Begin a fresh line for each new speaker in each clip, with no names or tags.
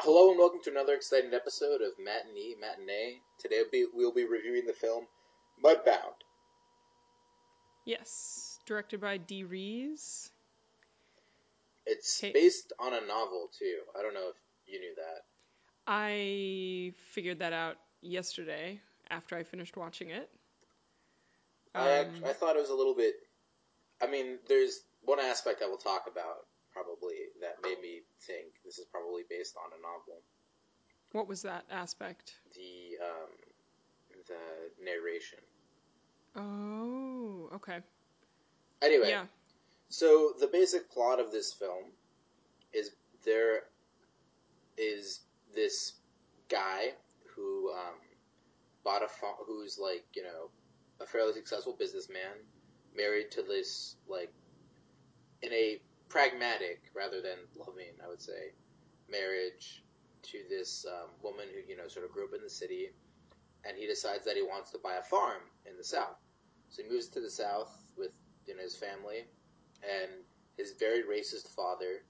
Hello and welcome to another exciting episode of Matinee Matinee. Today we'll be, we'll be reviewing the film Mudbound.
Yes, directed by Dee Rees.
It's based on a novel too. I don't know if you knew that.
I figured that out yesterday after I finished watching it.
I act,
Um,
I thought it was a little bit. I mean, there's one aspect I will talk about probably that made me think this is probably based on a novel.
What was that aspect?
The um, the narration.
Oh, okay.
Anyway,
Yeah.
So the basic plot of this film is there is this guy who um, bought a farm, who's like you know a fairly successful businessman, married to this like in a pragmatic rather than loving, I would say, marriage to this um, woman who you know sort of grew up in the city, and he decides that he wants to buy a farm in the south. So he moves to the south with you know his family and his very racist father,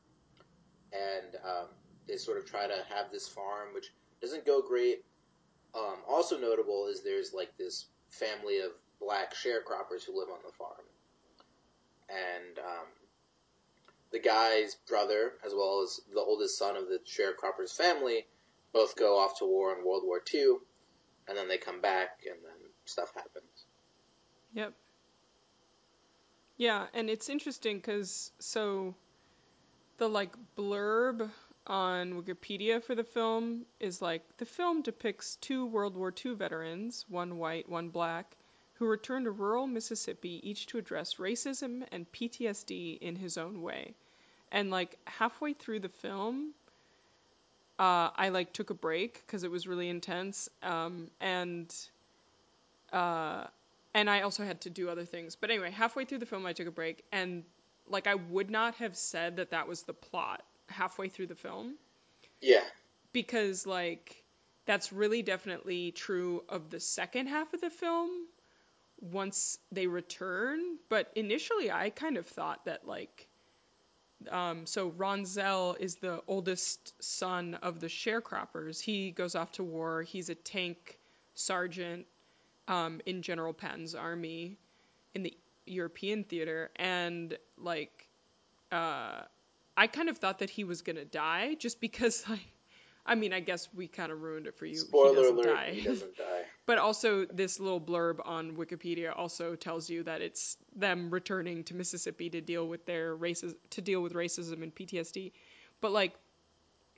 and um, they sort of try to have this farm, which doesn't go great. Um, also notable is there's like this family of black sharecroppers who live on the farm, and um, the guy's brother, as well as the oldest son of the sharecroppers family, both go off to war in World War II, and then they come back, and then stuff happens.
Yep. Yeah, and it's interesting because so the like blurb on Wikipedia for the film is like the film depicts two World War II veterans, one white, one black, who returned to rural Mississippi, each to address racism and PTSD in his own way. And like halfway through the film, uh, I like took a break because it was really intense, um, and uh, and I also had to do other things. But anyway, halfway through the film, I took a break, and like I would not have said that that was the plot halfway through the film
Yeah,
because like that's really definitely true of the second half of the film once they return. But initially, I kind of thought that like. Um, so Ronsel is the oldest son of the sharecroppers. He goes off to war. He's a tank sergeant um, in General Patton's army in the European theater, and like, uh, I kind of thought that he was gonna die just because, like, I mean, I guess we kind of ruined it for you. he
spoiler
doesn't
alert,
die.
he doesn't die.
But also, this little blurb on Wikipedia also tells you that it's them returning to Mississippi to deal with their races to deal with racism and PTSD. But like,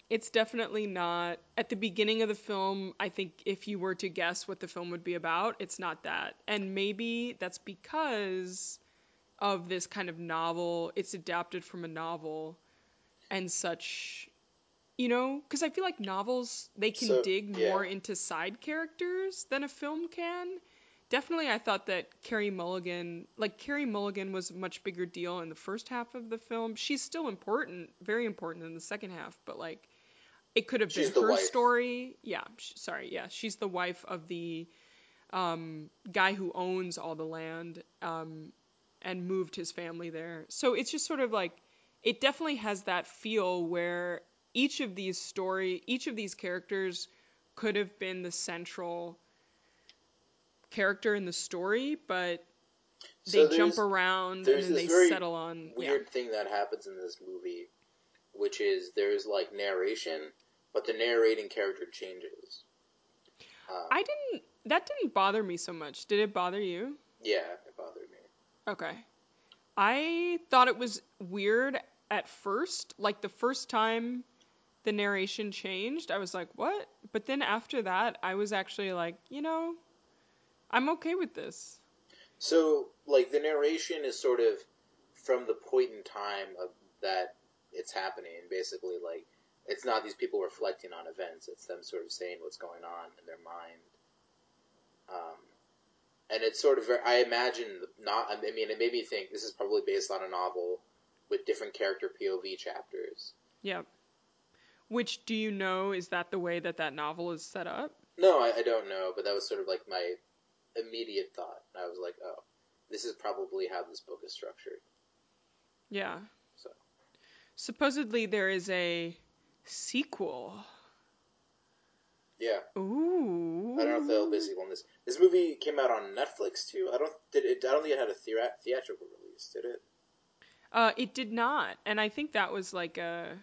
it's definitely not at the beginning of the film. I think if you were to guess what the film would be about, it's not that. And maybe that's because of this kind of novel. It's adapted from a novel and such. You know, because I feel like novels they can
So,
dig
yeah.
more into side characters than a film can. Definitely, I thought that Carey Mulligan, like Carey Mulligan, was a much bigger deal in the first half of the film. She's still important, very important in the second half, but like it could have
She's
been her
wife.
story. Yeah, sh- sorry, yeah, she's the wife of the um, guy who owns all the land um, and moved his family there. So it's just sort of like it definitely has that feel where each of these story, each of these characters could have been the central character in the story, but
So
they jump around and then they settle on
weird thing that happens in this movie, which is there's like narration, but the narrating character changes.
Yeah. I didn't that didn't bother me so much. Did it bother you?
yeah, it bothered me.
Okay. I thought it was weird at first. Like the first time the narration changed, I was like, what? But then after that, I was actually like, you know, I'm okay with this.
So, like, the narration is sort of from the point in time of that it's happening. Basically, like, it's not these people reflecting on events; it's them sort of saying what's going on in their mind. Um, and it's sort of, I imagine, not. I mean, it made me think this is probably based on a novel with different character POV chapters.
Yeah. Which do you know is that the way that that novel is set up?
No, I, I don't know, but that was sort of like my immediate thought. I was like, oh, this is probably how this book is structured.
Yeah.
So.
Supposedly there is a sequel
Yeah.
Ooh.
I don't know if they'll basically on this. This movie came out on Netflix too. I don't did it. I don't think it had a theatrical release. Did it?
Uh, it did not, and I think that was like a,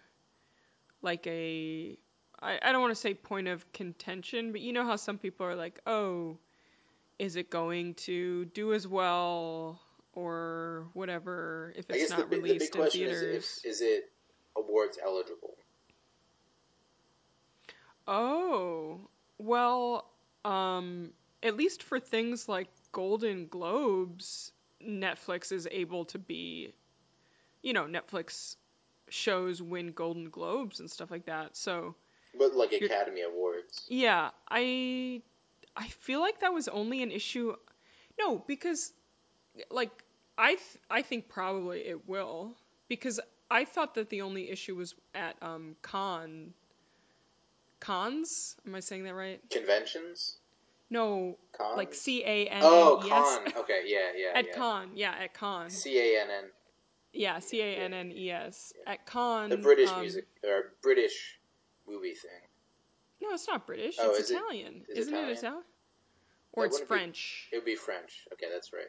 like a, I, I don't want to say point of contention, but you know how some people are like, oh, is it going to do as well or whatever if it's
the,
not
the
released
big
in
question is if is it awards eligible?
Oh, well, um, at least for things like Golden Globes, Netflix is able to be, you know, Netflix shows win Golden Globes and stuff like that. So,
But like Academy Awards.
yeah, I I feel like that was only an issue No, because like I th- I think probably it will because I thought that the only issue was at um con cons. Am I saying that right?
Conventions?
No,
Cons?
like C A N
Oh,
N E S.
con. Okay, yeah, yeah,
At
yeah.
con, yeah, at con.
C A N N.
Yeah, C A N N E S. At con.
The British
um,
music or British movie thing.
No, it's not British.
Oh,
it's
is it-
Italian.
is it
Isn't
Italian?
it Italian? Or
That
it's
wouldn't be-
French.
It would be French. Okay, that's right.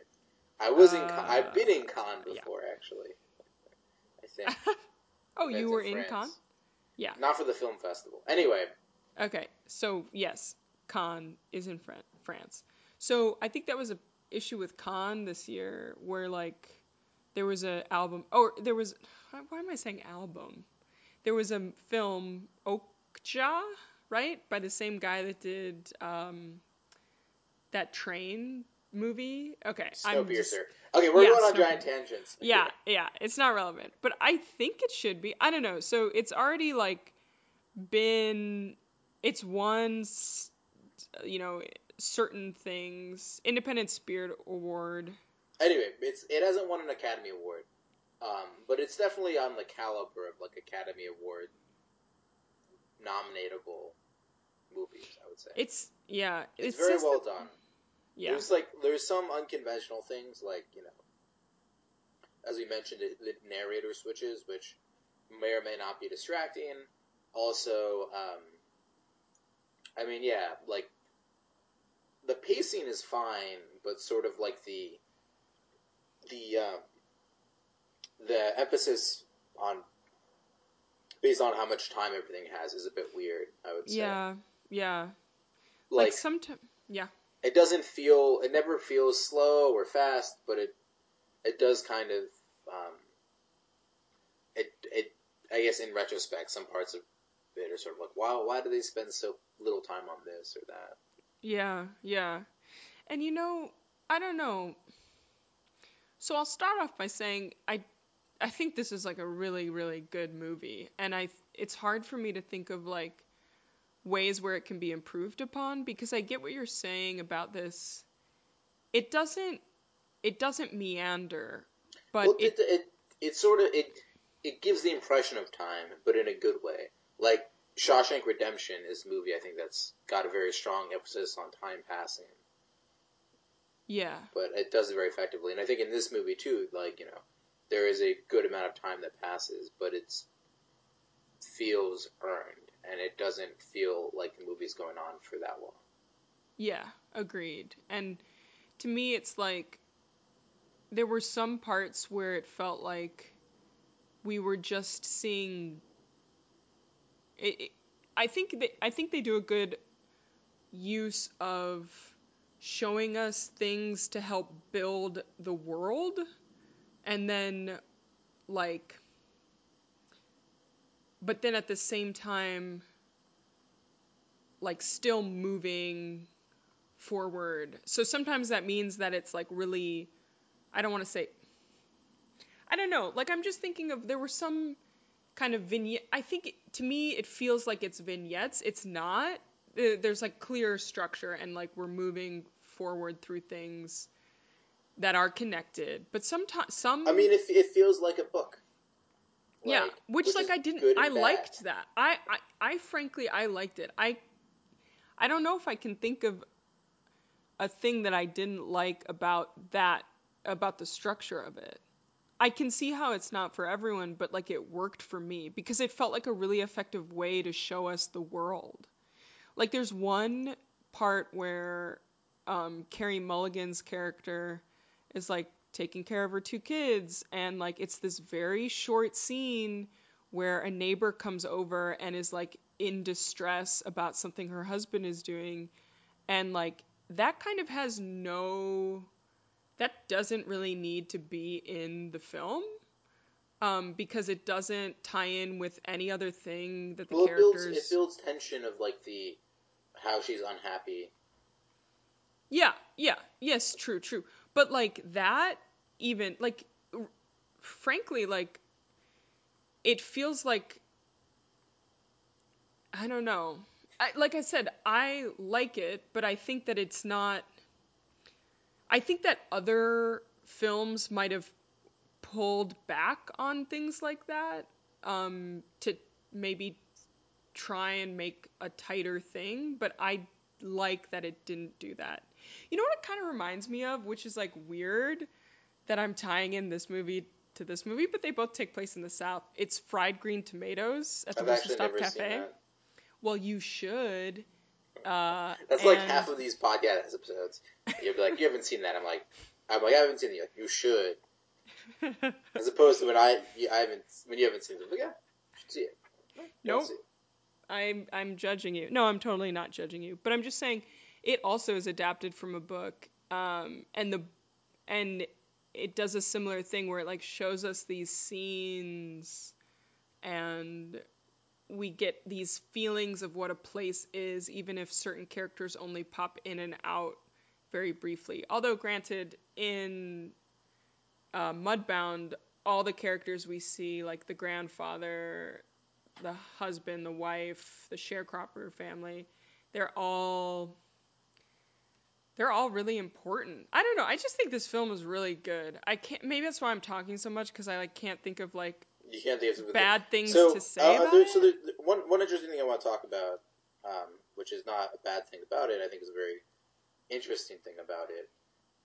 I was in. Con- I've been in
Uh,
con
yeah.
before, actually. I think.
oh, you were in
France.
con? Yeah.
Not for the film festival. Anyway,
Okay, so yes, Cannes is in Fran- France. So I think that was a issue with Cannes this year, where like there was a album, or there was why am I saying album? There was a film Okja, right, by the same guy that did um, that train movie. Okay, I'm just-
Snowpiercer. Okay, we're
Yeah,
going on giant
Snowpiercer.
tangents.
yeah, yeah, it's not relevant, but I think it should be. I don't know. So it's already like been, it's won, s- you know, certain things. Independent Spirit Award.
Anyway, it's it hasn't won an Academy Award, um, but it's definitely on the caliber of like Academy Award nominatable movies. I would say
It's yeah,
it's
it
very well
that-
done.
Yeah,
There's like there's some unconventional things like you know, as we mentioned, it, the narrator switches, which may or may not be distracting. Also, um, I mean, yeah, like the pacing is fine, but sort of like the the um, the emphasis on based on how much time everything has is a bit weird. I would say,
yeah, yeah.
like,
Like sometimes, yeah,
it doesn't feel it never feels slow or fast, but it it does kind of um, it it I guess in retrospect, some parts of it are sort of like, wow, why do they spend so little time on this or that?
Yeah, yeah. And you know, I don't know. So I'll start off by saying I I think this is like a really really good movie and I it's hard for me to think of like ways where it can be improved upon because I get what you're saying about this. It doesn't it doesn't meander, but
well,
it,
it, it it sort of it it gives the impression of time, but in a good way. Like Shawshank Redemption is a movie I think that's got a very strong emphasis on time passing.
Yeah.
but it does it very effectively. And I think in this movie too, like you know, there is a good amount of time that passes, but it's feels earned, and it doesn't feel like the movie's going on for that long.
Yeah, agreed. And to me, it's like there were some parts where it felt like we were just seeing. It, it, I think they, I think they do a good use of showing us things to help build the world, and then like. But then at the same time, like still moving forward. So sometimes that means that it's like really I don't want to say I don't know. Like I'm just thinking of there were some kind of vignette I think to me it feels like it's vignettes. It's not. Uh, There's like clear structure and like we're moving forward through things that are connected. But sometimes some
I mean, it, it feels like a book.
yeah,
Like,
which, like I didn't. I
bad.
liked that. I, I I frankly I liked it. I I don't know if I can think of a thing that I didn't like about that about the structure of it. I can see how it's not for everyone, but like it worked for me because it felt like a really effective way to show us the world. Like there's one part where um, Carey Mulligan's character is like taking care of her two kids, and like it's this very short scene where a neighbor comes over and is like in distress about something her husband is doing, and like that kind of has no that doesn't really need to be in the film um, because it doesn't tie in with any other thing that the
well,
characters.
It builds, it builds tension of like the how she's unhappy.
Yeah, yeah, yes, true, true. But like that, even like, r- frankly, like, it feels like I don't know. I, like I said, I like it, but I think that it's not. I think that other films might have pulled back on things like that um, to maybe try and make a tighter thing, but I like that it didn't do that. You know what it kind of reminds me of, which is like weird that I'm tying in this movie to this movie, but they both take place in the South. It's fried green tomatoes at the Whistle Stop Cafe. Well, you should. Uh,
That's like
and-
half of these podcast episodes. You'll be like, you haven't seen that. I'm like, I'm like, I haven't seen it. Like, you should. As opposed to when I, you- I haven't, when you haven't seen it. I'm like, yeah, you should see it. No, you don't
Nope. I'm I'm judging you. No, I'm totally not judging you. But I'm just saying it also is adapted from a book. Um, and the and it does a similar thing where it like shows us these scenes and we get these feelings of what a place is even if certain characters only pop in and out very briefly. Although granted in uh, Mudbound all the characters we see like the grandfather the husband, the wife, the sharecropper family, they're all they're all really important. I don't know. I just think this film is really good. I can't maybe that's why I'm talking so much cuz I like can't think of like
You can't think of
bad things
so,
to say
uh,
about
there,
it.
So, there, one one interesting thing I want to talk about, um, which is not a bad thing about it, I think is a very interesting thing about it,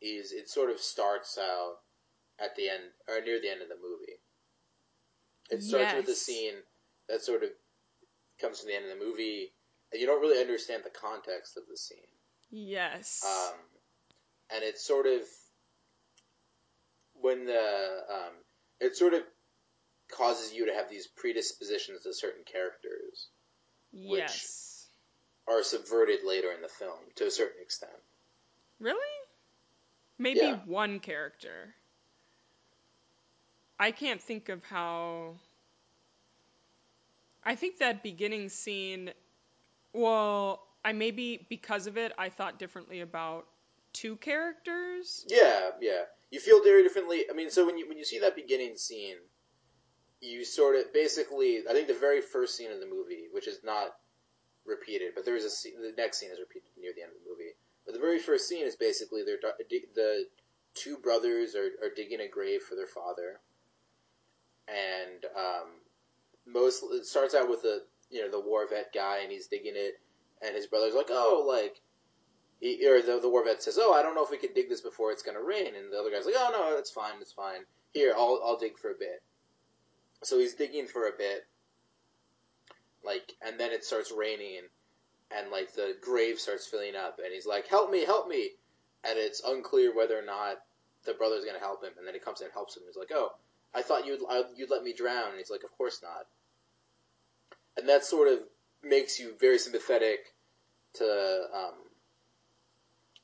is it sort of starts out at the end or near the end of the movie. It starts with a scene that sort of comes to the end of the movie, and you don't really understand the context of the scene.
yes.
Um, and it's sort of when the um, it sort of causes you to have these predispositions to certain characters which-
yes.
are subverted later in the film to a certain extent.
Really? Maybe
Yeah.
one character. I can't think of how. I think that beginning scene. Well, I maybe because of it, I thought differently about two characters.
Yeah, yeah. You feel very differently. I mean, so when you when you see that beginning scene, you sort of basically. I think the very first scene of the movie, which is not repeated, but there is a scene, the next scene is repeated near the end of the movie. But the very first scene is basically they're the two brothers are, are digging a grave for their father, and um, most it starts out with the you know the war vet guy, and he's digging it, and his brother's like, oh, like he, or the, the war vet says, "Oh, I don't know if we can dig this before it's going to rain," and the other guy's like, "Oh no, it's fine, it's fine. Here, I'll I'll dig for a bit." So he's digging for a bit, like, and then it starts raining, and like the grave starts filling up, and he's like, "Help me, help me!" And it's unclear whether or not the brother's going to help him, and then he comes in and helps him. And he's like, "Oh, I thought you'd you'd let me drown," and he's like, "Of course not." And that sort of makes you very sympathetic to um,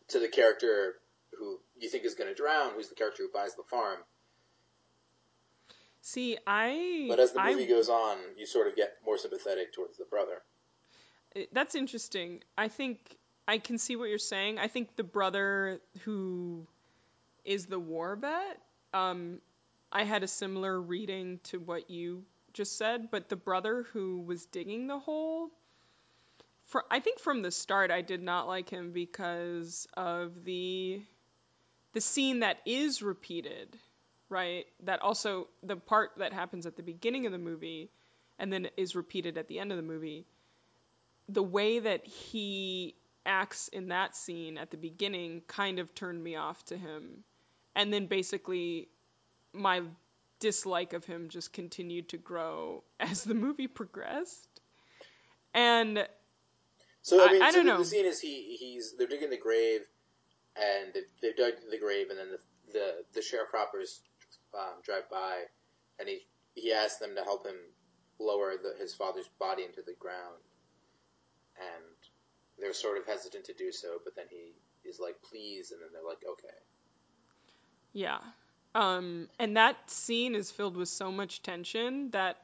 to the character who you think is going to drown, who's the character who buys the farm.
See, I.
But as the
I-
movie goes on, you sort of get more sympathetic towards the brother.
that's interesting. I think I can see what you're saying. I think the brother who is the war vet, um, I had a similar reading to what you just said, but the brother who was digging the hole, for I think from the start I did not like him because of the the scene that is repeated, right? That also the part that happens at the beginning of the movie and then is repeated at the end of the movie the way that he acts in that scene at the beginning kind of turned me off to him. And then basically my dislike of him just continued to grow as the movie progressed. And
So I
I-
mean,
I
so
don't
the,
know.
the scene is he he's they're digging the grave, and they, they've dug the grave, and then the the, the sharecroppers um, drive by, and he he asks them to help him lower the, his father's body into the ground, and they're sort of hesitant to do so, but then he is like, please, and then they're like, okay.
Yeah. Um, and that scene is filled with so much tension that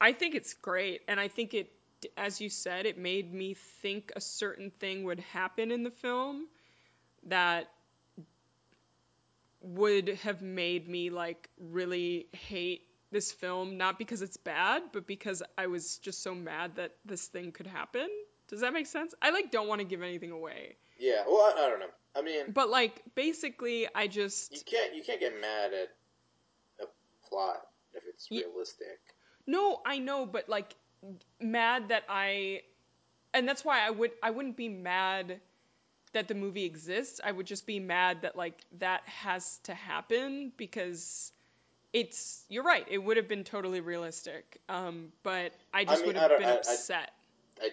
I think it's great. And I think it, as you said, it made me think a certain thing would happen in the film that would have made me like really hate this film, not because it's bad, but because I was just so mad that this thing could happen. Does that make sense? I like don't want to give anything away.
Yeah, well, I, I don't know. I mean,
But like basically I just you
can't you can't get mad at a plot if it's
Ye-
realistic.
No, I know, but like mad that I and that's why I would I wouldn't be mad that the movie exists. I would just be mad that like that has to happen because it's you're right. It would have been totally realistic. Um but I just
mean,
would have been
I- I-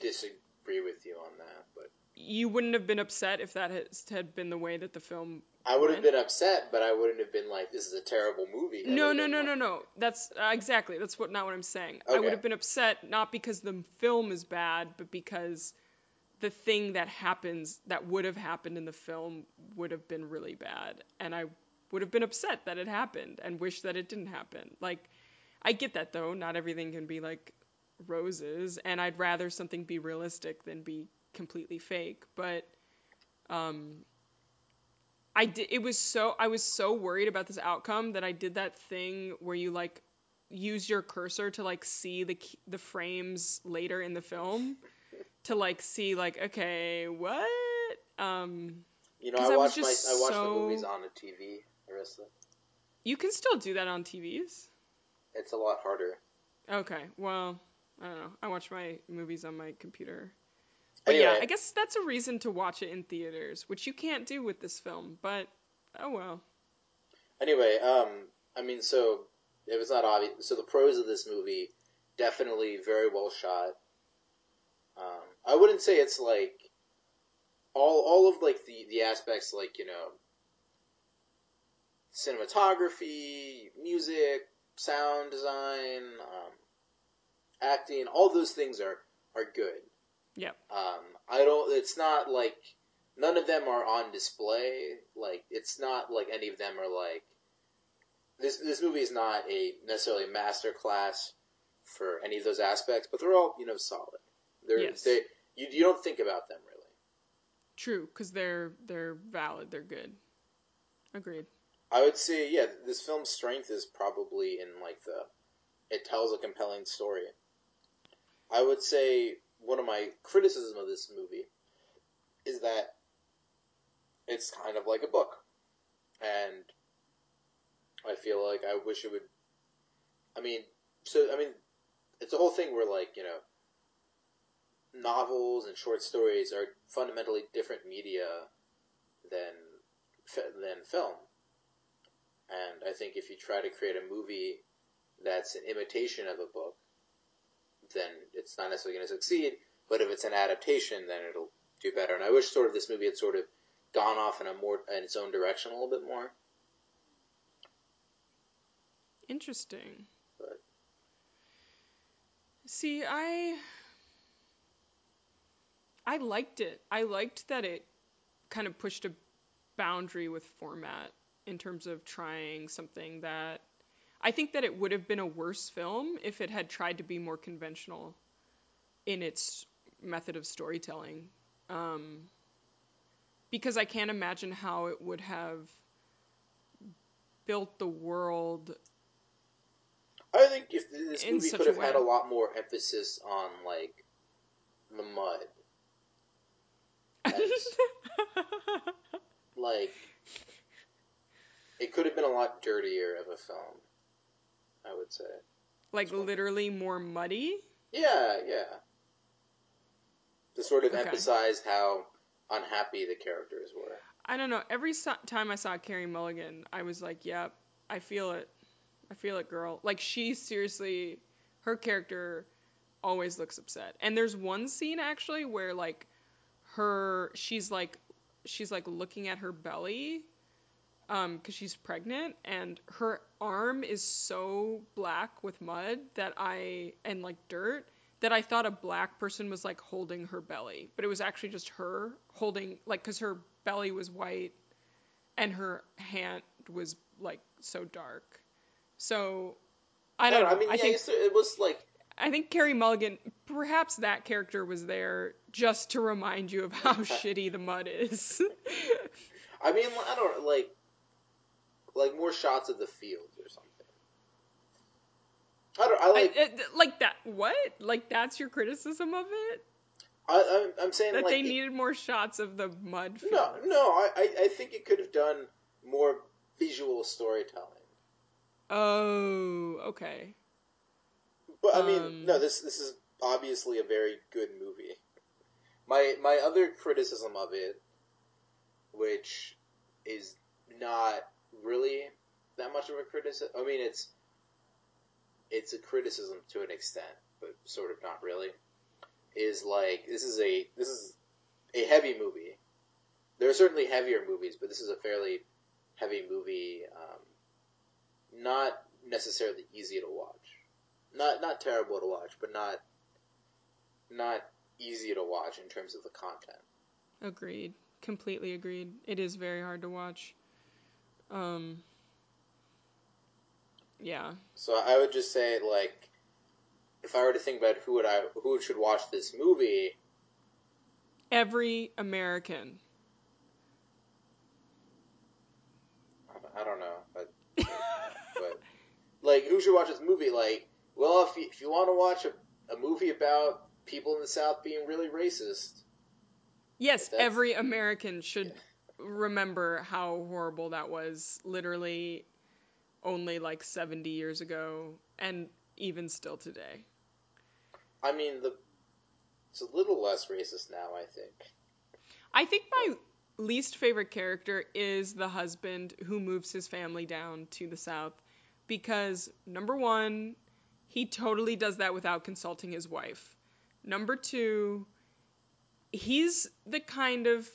Disagree with you on that, but
you wouldn't have been upset if that has, had been the way that the film
I would have
went?
been upset, but I wouldn't have been like, "This is a terrible movie." I
No, no, no,
like-
no, no. That's uh, exactly. That's what not what I'm saying. I would have been upset not because the film is bad, but because the thing that happens that would have happened in the film would have been really bad, and I would have been upset that it happened and wish that it didn't happen. Like, I get that though. Not everything can be like roses, and I'd rather something be realistic than be completely fake. But um, I did. It was so I was so worried about this outcome that I did that thing where you like use your cursor to like see the the frames later in the film to like see like okay what um
You know, I
I was
watch my I watch
so-
the movies on the TV. Arista.
you can still do that on TVs.
It's a lot harder.
Okay, well I don't know. I watch my movies on my computer. But
Anyway,
yeah, I guess that's a reason to watch it in theaters, which you can't do with this film. But oh well.
anyway, um, I mean, so it was not obvious. So the pros of this movie definitely very well shot. Um, I wouldn't say it's like all all of like the the aspects like you know cinematography, music, sound design, um, acting. All those things are are good.
Yep.
Um, I don't. It's not like none of them are on display. Like it's not like any of them are like this. This movie is not a necessarily a master class for any of those aspects, but they're all you know solid. They're
Yes.
they you you don't think about them really.
True, because they're they're valid. They're good. Agreed.
I would say yeah, this film's strength is probably in like the it tells a compelling story. I would say one of my criticisms of this movie is that it's kind of like a book. And I feel like I wish it would I mean, so I mean it's a whole thing where like, you know, novels and short stories are fundamentally different media than than film. And I think if you try to create a movie that's an imitation of a book, then it's not necessarily going to succeed. But if it's an adaptation, then it'll do better. And I wish sort of this movie had sort of gone off in a more in its own direction a little bit more.
Interesting.
But
See, I I liked it. I liked that it kind of pushed a boundary with format in terms of trying something that I think that it would have been a worse film if it had tried to be more conventional in its method of storytelling. Um, because I can't imagine how it would have built the world
I think if this movie could have had a lot more emphasis on like the mud, like it could have been a lot dirtier of a film. I would say.
like literally more muddy.
Yeah, yeah. To sort of
Okay.
emphasize how unhappy the characters were.
I don't know. Every so- time I saw Carey Mulligan, I was like, "Yep, I feel it. I feel it, girl." Like she seriously, her character always looks upset. And there's one scene actually where like her she's like she's like looking at her belly um cuz she's pregnant and her arm is so black with mud that I and like dirt that I thought a black person was like holding her belly, but it was actually just her holding like cuz her belly was white and her hand was like so dark. So I don't know.
I mean,
I
yeah,
think
it was like
I think Carey Mulligan, perhaps that character was there just to remind you of how shitty the mud is.
I mean, I don't like like more shots of the field or something. I don't. I
I,
like.
like that. What? Like that's your criticism of it?
I, I'm, I'm saying
That
like
they needed more shots of the mud field.
No, no. I, I, I think it could have done more visual storytelling.
Oh, okay.
But I mean,
Um,
no. This this is obviously a very good movie. My my other criticism of it, which is not really that much of a criticism. I mean, it's it's a criticism to an extent, but sort of not really. Is like this is a this is a heavy movie. There are certainly heavier movies, but this is a fairly heavy movie. Um, not necessarily easy to watch. Not not terrible to watch, but not not easy to watch in terms of the content.
Agreed. Completely agreed. It is very hard to watch. Um. Yeah.
So I would just say like if I were to think about who would I who should watch this movie,
Every American.
I don't- know, but but like who should watch this movie? Like, well, if you, if you want to watch a, a movie about people in the South being really racist,
Yes, every American should remember how horrible that was literally only like 70 years ago and even still today.
I mean the it's a little less racist now. I think.
I think my least favorite character is the husband who moves his family down to the south because number 1, he totally does that without consulting his wife. Number 2, he's the kind of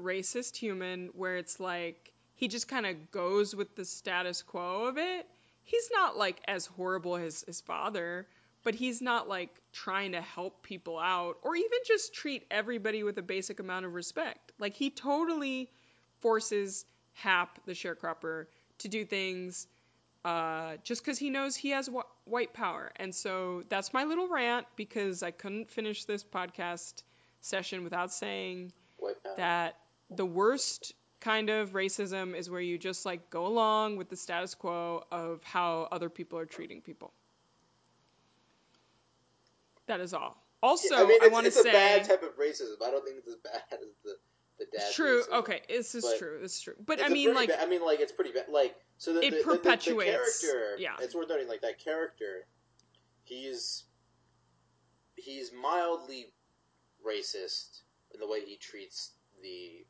racist human where it's like he just kind of goes with the status quo of it. He's not like as horrible as his father, but he's not like trying to help people out or even just treat everybody with a basic amount of respect. Like he totally forces Hap, the sharecropper, to do things uh, just because he knows he has wh- white power. And so that's my little rant because I couldn't finish this podcast session without saying that the worst kind of racism is where you just like go along with the status quo of how other people are treating people. That is all. Also,
I mean,
I want to say
it's a bad type of racism. I don't think it's as bad as the the dad.
true.
racism.
Okay, this is
but
true. This is true. But I mean, like,
ba- I mean, like it's pretty bad. Like so, the,
It
the, the- the- the,
perpetuates-
character.
yeah.
it's worth noting. Like that character, he's he's mildly racist in the way he treats the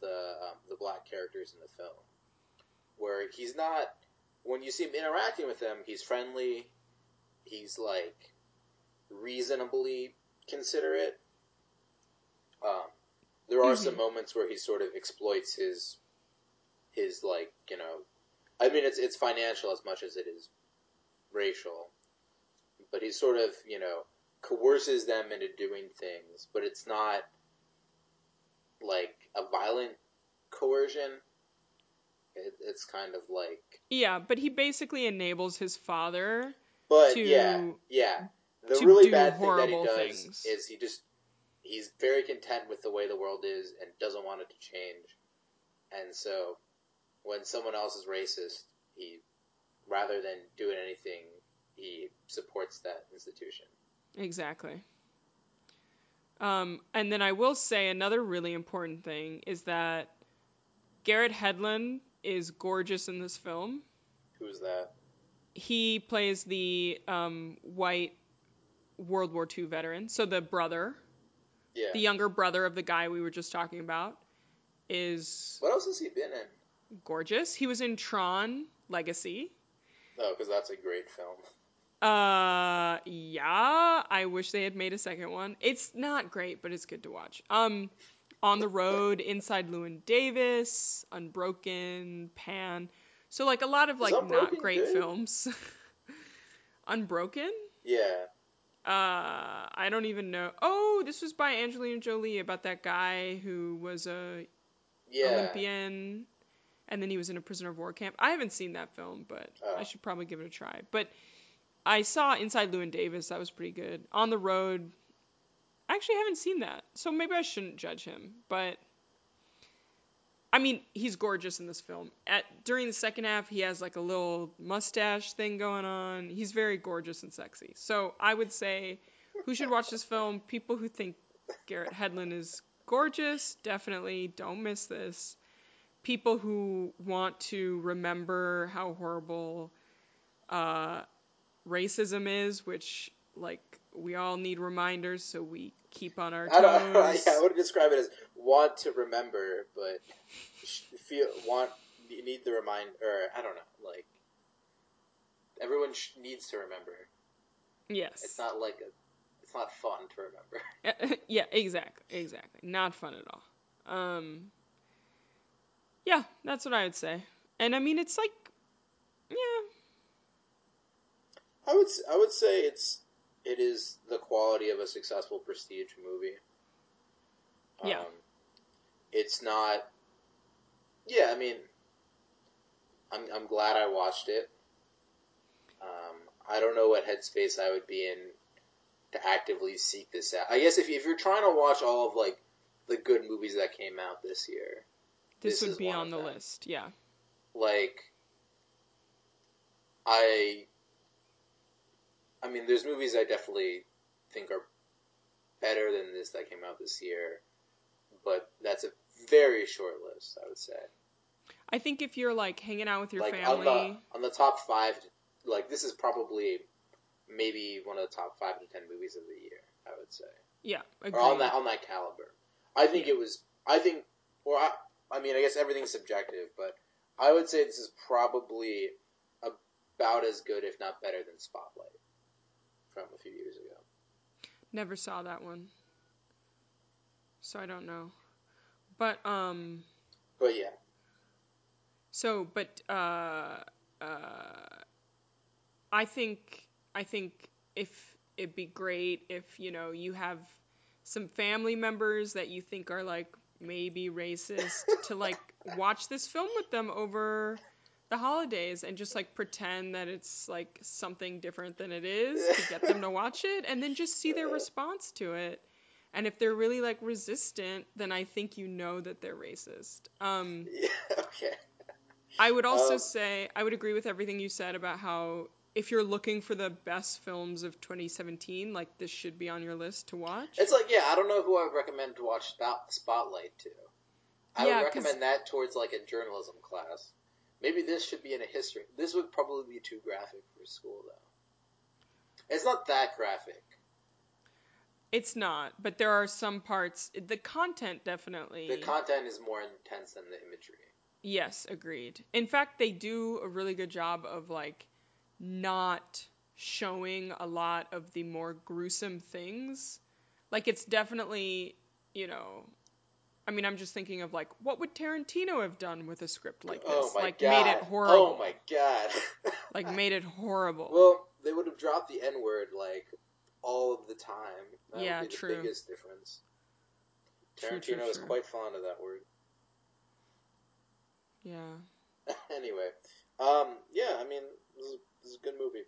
the um, the black characters in the film, where he's not. When you see him interacting with them, he's friendly. He's like reasonably considerate. Um, there are some
Mhm.
moments where he sort of exploits his his like you know, I mean it's it's financial as much as it is racial, but he sort of you know coerces them into doing things, but it's not like a violent coercion. It, it's kind of like,
yeah, but he basically enables his father.
but
To-
yeah, yeah. The
to
really
do
bad thing that he
horrible
does
things.
is he just he's very content with the way the world is and doesn't want it to change. And so when someone else is racist, he rather than doing anything, he supports that institution.
Exactly. Um, and then I will say another really important thing is that Garrett Hedlund is gorgeous in this film.
Who's that?
He plays the um, white World War II veteran, so the brother,
Yeah.
the younger brother of the guy we were just talking about, is
what else has he been in?
gorgeous. He was in Tron Legacy.
Oh, because that's a great film.
Uh, yeah. I wish they had made a second one. It's not great, but it's good to watch. Um, On the Road, Inside Llewyn Davis, Unbroken, Pan. So like a lot of like not great
good?
films. Unbroken?
Yeah.
Uh, I don't even know. Oh, this was by Angelina Jolie about that guy who was a
Yeah.
Olympian, and then he was in a prisoner of war camp. I haven't seen that film, but
Oh.
I should probably give it a try. But I saw Inside Llewyn Davis. That was pretty good. On the Road. I actually haven't seen that, so maybe I shouldn't judge him. But I mean, he's gorgeous in this film. At during the second half, he has like a little mustache thing going on. He's very gorgeous and sexy. So I would say, who should watch this film? People who think Garrett Hedlund is gorgeous, definitely don't miss this. People who want to remember how horrible uh, racism is, which like we all need reminders, so we keep on our
I don't.
toes.
yeah, I would describe it as want to remember, but feel want you need the remind or I don't know. Like everyone sh- needs to remember.
yes.
It's not like a. It's not fun to remember.
yeah, exactly, exactly. Not fun at all. Um, yeah, that's what I would say. And I mean, it's like, yeah,
I would. I would say it's. It is the quality of a successful prestige movie.
Yeah.
Um, it's not. Yeah, I mean, I'm I'm glad I watched it. Um, I don't know what headspace I would be in to actively seek this out. I guess if if you're trying to watch all of like the good movies that came out this year,
this,
This
would be on the
them.
list. Yeah,
like I I mean there's movies I definitely think are better than this that came out this year, but that's a very short list, I would say.
I think if you're like hanging out with your
like
family,
on the on the top 5 like this is probably maybe one of the top 5 to 10 movies of the year, I would say.
yeah,
Or
agreed.
on that on that caliber. I think
Yeah.
it was I think or I I mean I guess everything's subjective, but I would say this is probably about as good, if not better, than Spotlight from a few years ago.
Never saw that one, so I don't know. But um,
But yeah,
So, but uh, uh, I think I think if it'd be great if you know you have some family members that you think are like maybe racist to like watch this film with them over the holidays and just like pretend that it's like something different than it is to get them to watch it and then just see their response to it. And if they're really like resistant, then I think you know that they're racist. Um,
yeah, okay.
I would also
Um,
say I would agree with everything you said about how if you're looking for the best films of 2017, like this should be on your list to watch.
It's like yeah, I don't know who I would recommend to watch Spot- Spotlight to. I
Yeah,
would recommend that towards like a journalism class. Maybe this should be in a history. This would probably be too graphic for school though. It's not that graphic.
It's not, but there are some parts. The content definitely.
The content is more intense than the imagery.
yes, agreed. In fact, they do a really good job of like not showing a lot of the more gruesome things. Like it's definitely, you know, I mean, I'm just thinking of like what would Tarantino have done with a script like this?
oh my
like
god!
made it horrible.
Oh my god!
Like made it horrible.
well, they would have dropped the N word like all of the time. That
Yeah,
would be the
true.
biggest difference.
True,
Tarantino
true,
is quite fond of that word.
yeah.
anyway, um, yeah, I mean, this is, this is a good movie.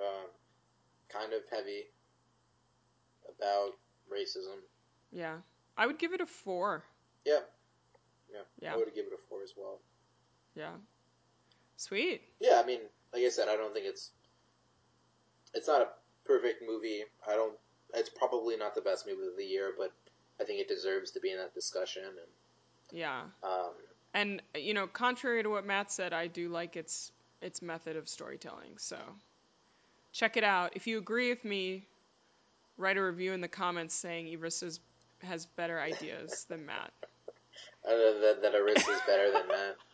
Um, kind of heavy about racism.
Yeah. I would give it a four.
Yeah, yeah,
Yeah.
I would give it a four as well.
Yeah. Sweet.
Yeah, I mean, like I said, I don't think it's it's not a perfect movie. I don't. It's probably not the best movie of the year, but I think it deserves to be in that discussion. And
Yeah.
um,
And you know, contrary to what Matt said, I do like its its method of storytelling. So check it out. If you agree with me, write a review in the comments saying Iris has better ideas than Matt.
uh, that that Arissa is better than Matt.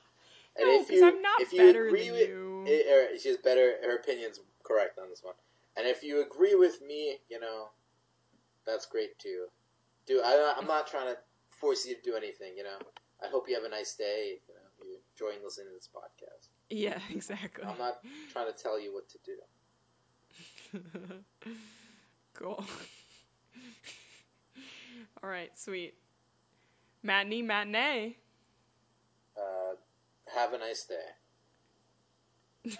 And
No,
if you
I'm not
if you
better
agree
than
with
you.
it, or she's better, her opinion's correct on this one. And if you agree with me, you know, that's great too. Do I? I'm not trying to force you to do anything. You know, I hope you have a nice day. You know, you're enjoying listening to this podcast.
Yeah, exactly.
I'm not trying to tell you what to do.
cool. All right, sweet. Matinee, matinee.
Uh, have a nice day.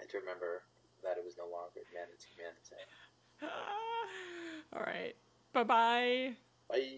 I do remember that it was no longer manatee manatee.
All right. Bye-bye.
Bye.